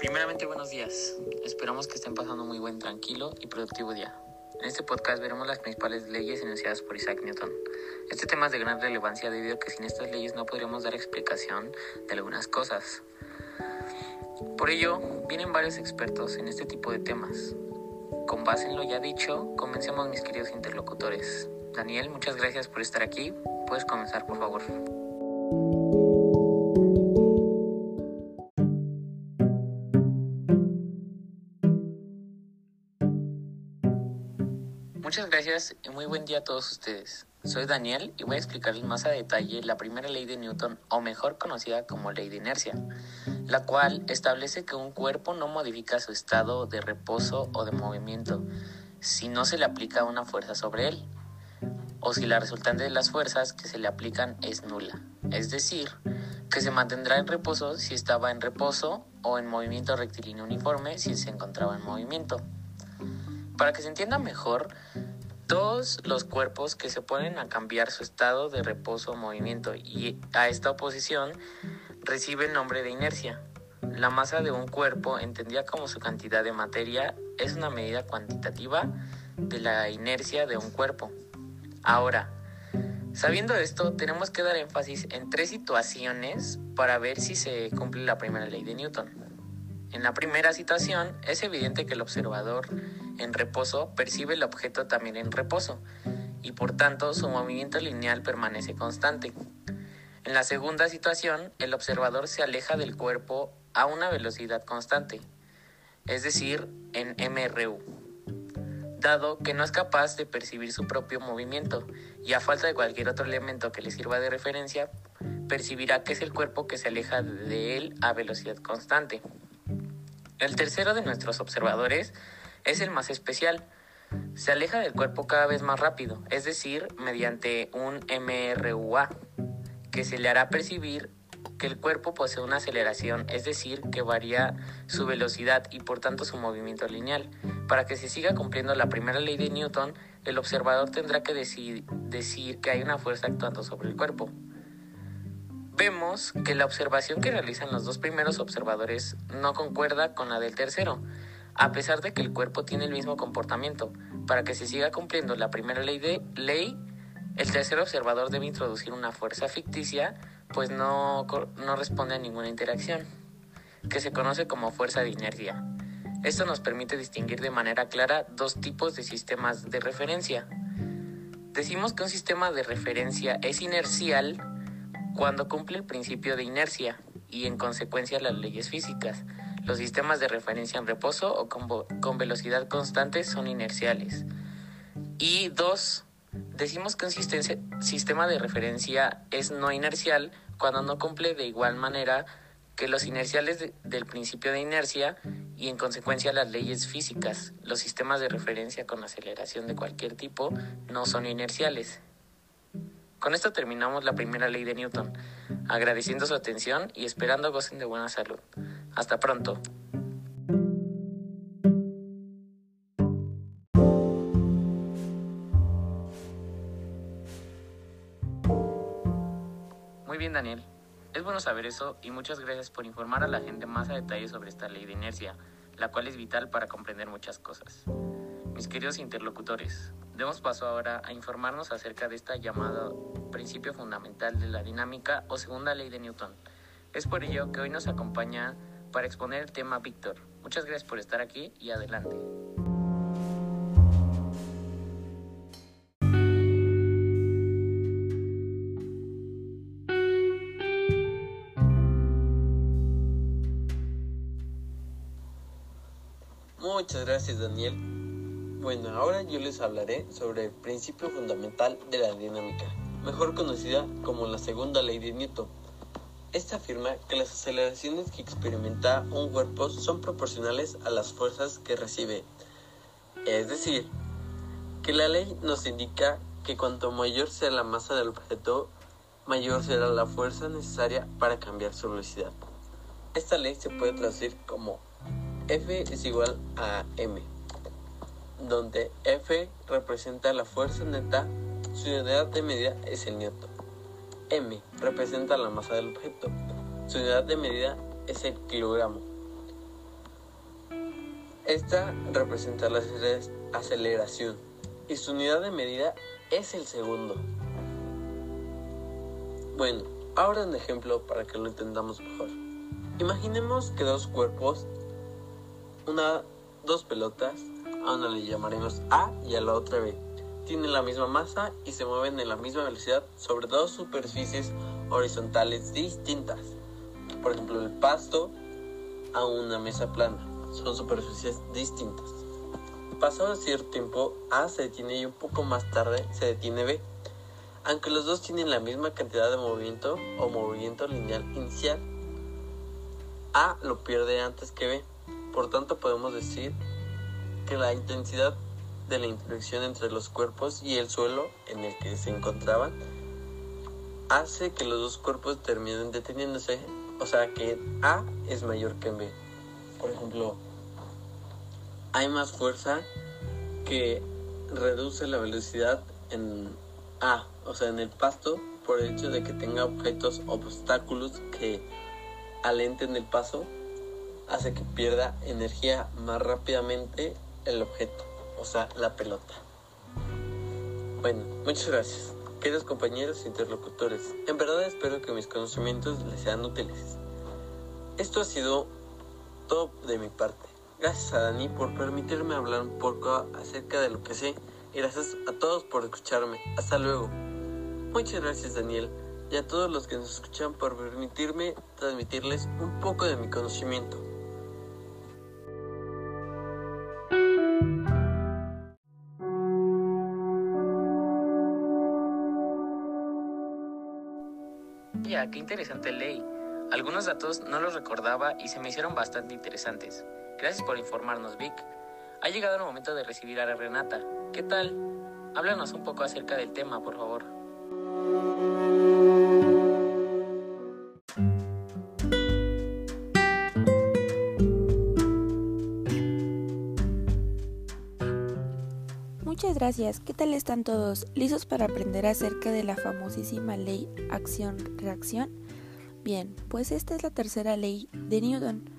Primeramente, buenos días. Esperamos que estén pasando muy buen, tranquilo y productivo día. En este podcast veremos las principales leyes enunciadas por Isaac Newton. Este tema es de gran relevancia debido a que sin estas leyes no podríamos dar explicación de algunas cosas. Por ello, vienen varios expertos en este tipo de temas. Con base en lo ya dicho, comencemos mis queridos interlocutores. Daniel, muchas gracias por estar aquí. Puedes comenzar, por favor. Muchas gracias y muy buen día a todos ustedes. Soy Daniel y voy a explicarles más a detalle la primera ley de Newton, o mejor conocida como ley de inercia, la cual establece que un cuerpo no modifica su estado de reposo o de movimiento si no se le aplica una fuerza sobre él, o si la resultante de las fuerzas que se le aplican es nula, es decir, que se mantendrá en reposo si estaba en reposo o en movimiento rectilíneo uniforme si se encontraba en movimiento. Para que se entienda mejor, todos los cuerpos que se ponen a cambiar su estado de reposo o movimiento y a esta oposición recibe el nombre de inercia. La masa de un cuerpo, entendida como su cantidad de materia, es una medida cuantitativa de la inercia de un cuerpo. Ahora, sabiendo esto, tenemos que dar énfasis en tres situaciones para ver si se cumple la primera ley de Newton. En la primera situación, es evidente que el observador en reposo percibe el objeto también en reposo y por tanto su movimiento lineal permanece constante. En la segunda situación, el observador se aleja del cuerpo a una velocidad constante, es decir, en MRU, dado que no es capaz de percibir su propio movimiento y a falta de cualquier otro elemento que le sirva de referencia, percibirá que es el cuerpo que se aleja de él a velocidad constante. El tercero de nuestros observadores es el más especial. Se aleja del cuerpo cada vez más rápido, es decir, mediante un MRUA, que se le hará percibir que el cuerpo posee una aceleración, es decir, que varía su velocidad y por tanto su movimiento lineal. Para que se siga cumpliendo la primera ley de Newton, el observador tendrá que decir, decir que hay una fuerza actuando sobre el cuerpo vemos que la observación que realizan los dos primeros observadores no concuerda con la del tercero, a pesar de que el cuerpo tiene el mismo comportamiento. Para que se siga cumpliendo la primera ley de ley, el tercer observador debe introducir una fuerza ficticia, pues no, no responde a ninguna interacción, que se conoce como fuerza de inercia. Esto nos permite distinguir de manera clara dos tipos de sistemas de referencia. Decimos que un sistema de referencia es inercial cuando cumple el principio de inercia y en consecuencia las leyes físicas. Los sistemas de referencia en reposo o con, velocidad constante son inerciales. Y dos, decimos que un sistema de referencia es no inercial cuando no cumple de igual manera que los inerciales del principio de inercia y en consecuencia las leyes físicas. Los sistemas de referencia con aceleración de cualquier tipo no son inerciales. Con esto terminamos la primera ley de Newton, agradeciendo su atención y esperando gocen de buena salud. Hasta pronto. Muy bien, Daniel. Es bueno saber eso y muchas gracias por informar a la gente más a detalle sobre esta ley de inercia, la cual es vital para comprender muchas cosas. Mis queridos interlocutores, demos paso ahora a informarnos acerca de esta llamada principio fundamental de la dinámica o segunda ley de Newton. Es por ello que hoy nos acompaña para exponer el tema Víctor. Muchas gracias por estar aquí y adelante. Muchas gracias Daniel bueno, ahora yo les hablaré sobre el principio fundamental de la dinámica, mejor conocida como la segunda ley de Newton. Esta afirma que las aceleraciones que experimenta un cuerpo son proporcionales a las fuerzas que recibe. Es decir, que la ley nos indica que cuanto mayor sea la masa del objeto, mayor será la fuerza necesaria para cambiar su velocidad. Esta ley se puede traducir como F es igual a m donde F representa la fuerza neta, su unidad de medida es el newton. M representa la masa del objeto, su unidad de medida es el kilogramo. Esta representa la aceleración y su unidad de medida es el segundo. Bueno, ahora un ejemplo para que lo entendamos mejor. Imaginemos que dos cuerpos, una, dos pelotas, a una le llamaremos A y a la otra B, tienen la misma masa y se mueven en la misma velocidad sobre dos superficies horizontales distintas. Por ejemplo, el pasto a una mesa plana. Son superficies distintas. Pasado cierto tiempo, A se detiene y un poco más tarde se detiene B. Aunque los dos tienen la misma cantidad de movimiento o movimiento lineal inicial, A lo pierde antes que B. Por tanto, podemos decir que la intensidad de la interacción entre los cuerpos y el suelo en el que se encontraban hace que los dos cuerpos terminen deteniéndose, o sea que A es mayor que B. Por ejemplo, hay más fuerza que reduce la velocidad en A, o sea, en el pasto, por el hecho de que tenga objetos, obstáculos que alenten el paso, hace que pierda energía más rápidamente el objeto, o sea, la pelota. Bueno, muchas gracias. Queridos compañeros e interlocutores, en verdad espero que mis conocimientos les sean útiles. Esto ha sido todo de mi parte. Gracias a Dani por permitirme hablar un poco acerca de lo que sé y gracias a todos por escucharme. Hasta luego. Muchas gracias Daniel y a todos los que nos escuchan por permitirme transmitirles un poco de mi conocimiento. Qué interesante ley. Algunos datos no los recordaba y se me hicieron bastante interesantes. Gracias por informarnos, Vic. Ha llegado el momento de recibir a Renata. ¿Qué tal? Háblanos un poco acerca del tema, por favor. Muchas gracias. ¿Qué tal están todos? ¿Listos para aprender acerca de la famosísima ley acción-reacción? Bien, pues esta es la tercera ley de Newton.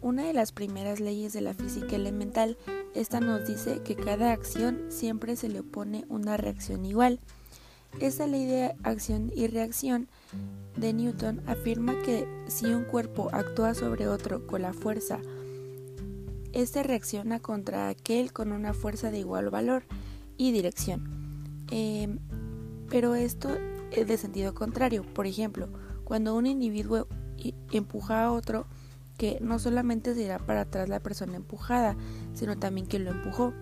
Una de las primeras leyes de la física elemental. Esta nos dice que cada acción siempre se le opone una reacción igual. Esta ley de acción y reacción de Newton afirma que si un cuerpo actúa sobre otro con la fuerza este reacciona contra aquel con una fuerza de igual valor y dirección. Em, pero esto es de sentido contrario. Por ejemplo, cuando un individuo empuja a otro, que no solamente se irá para atrás la persona empujada, sino también quien lo empujó.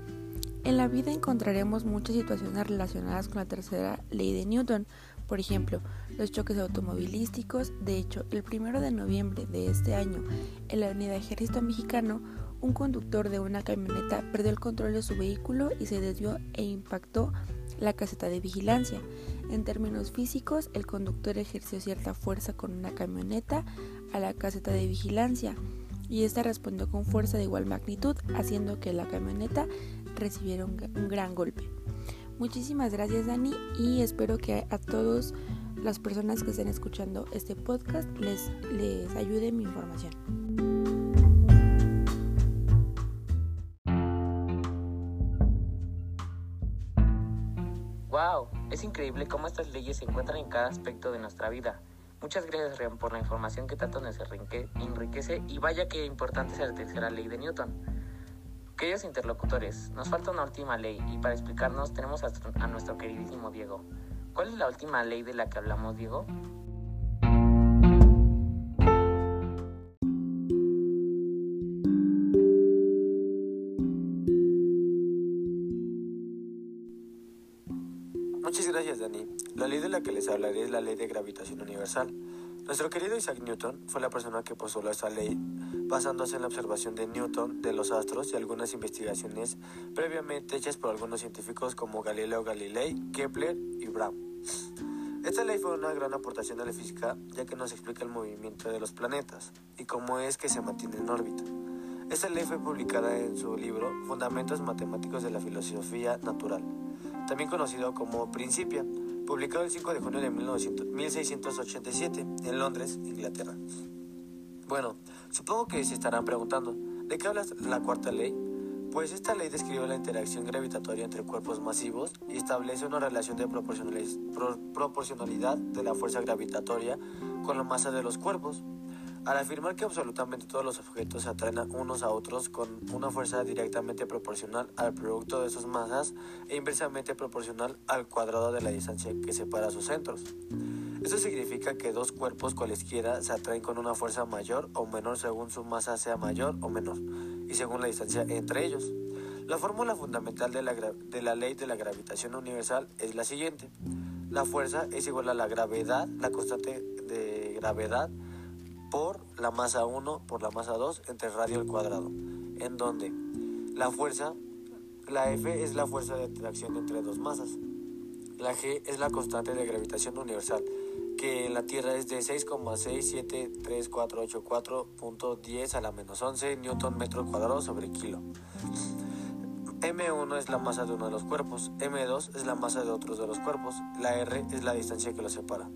En la vida encontraremos muchas situaciones relacionadas con la tercera ley de Newton, por ejemplo, los choques automovilísticos. De hecho, el primero de noviembre de este año, en la Unidad Ejército Mexicano, un conductor de una camioneta perdió el control de su vehículo y se desvió e impactó la caseta de vigilancia. En términos físicos, el conductor ejerció cierta fuerza con una camioneta a la caseta de vigilancia y esta respondió con fuerza de igual magnitud, haciendo que la camioneta recibiera un, gran golpe. Muchísimas gracias Dani y espero que a todas las personas que estén escuchando este podcast les, les ayude mi información. ¡Wow! Es increíble cómo estas leyes se encuentran en cada aspecto de nuestra vida. Muchas gracias, Rian, por la información que tanto nos enriquece y vaya que importante es la tercera ley de Newton. Queridos interlocutores, nos falta una última ley y para explicarnos tenemos a nuestro queridísimo Diego. ¿Cuál es la última ley de la que hablamos, Diego? Es la ley de gravitación universal. Nuestro querido Isaac Newton fue la persona que postuló esta ley basándose en la observación de Newton de los astros y algunas investigaciones previamente hechas por algunos científicos como Galileo Galilei, Kepler y Brown. Esta ley fue una gran aportación a la física ya que nos explica el movimiento de los planetas y cómo es que se mantienen en órbita. Esta ley fue publicada en su libro Fundamentos Matemáticos de la Filosofía Natural, también conocido como Principia, publicado el 5 de junio de 1687 en Londres, Inglaterra. Bueno, supongo que se estarán preguntando, ¿De qué habla la cuarta ley? Pues esta ley describe la interacción gravitatoria entre cuerpos masivos y establece una relación de proporcionalidad de la fuerza gravitatoria con la masa de los cuerpos. Al afirmar que absolutamente todos los objetos se atraen unos a otros con una fuerza directamente proporcional al producto de sus masas e inversamente proporcional al cuadrado de la distancia que separa sus centros. Esto significa que dos cuerpos cualesquiera se atraen con una fuerza mayor o menor según su masa sea mayor o menor y según la distancia entre ellos. La fórmula fundamental de la, de la ley de la gravitación universal es la siguiente. La fuerza es igual a la gravedad, la constante de gravedad, por la masa 1 por la masa 2 entre radio al cuadrado, en donde la fuerza, la F es la fuerza de atracción entre dos masas, la G es la constante de gravitación universal, que en la Tierra es de 6,67348.10 a la menos 11 newton metro cuadrado sobre kilo. M1 es la masa de uno de los cuerpos, M2 es la masa de otros de los cuerpos, la R es la distancia que los separa.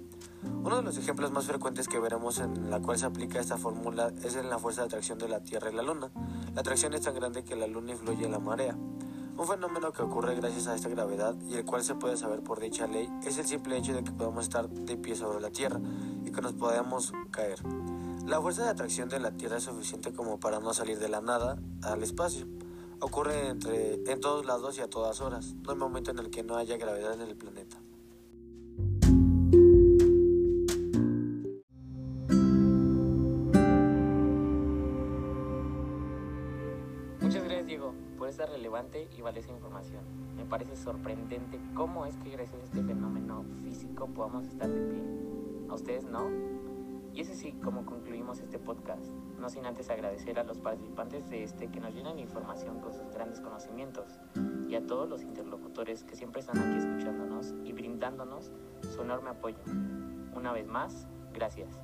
Uno de los ejemplos más frecuentes que veremos en la cual se aplica esta fórmula es en la fuerza de atracción de la Tierra y la Luna. La atracción es tan grande que la Luna influye en la marea. Un fenómeno que ocurre gracias a esta gravedad y el cual se puede saber por dicha ley es el simple hecho de que podemos estar de pie sobre la Tierra y que nos podamos caer. La fuerza de atracción de la Tierra es suficiente como para no salir de la nada al espacio. Ocurre entre, en todos lados y a todas horas. No hay momento en el que no haya gravedad en el planeta. esta relevante y valiosa información. Me parece sorprendente cómo es que gracias a este fenómeno físico podamos estar de pie. ¿A ustedes no? Y es así como concluimos este podcast, no sin antes agradecer a los participantes de este que nos llenan información con sus grandes conocimientos y a todos los interlocutores que siempre están aquí escuchándonos y brindándonos su enorme apoyo. Una vez más, gracias.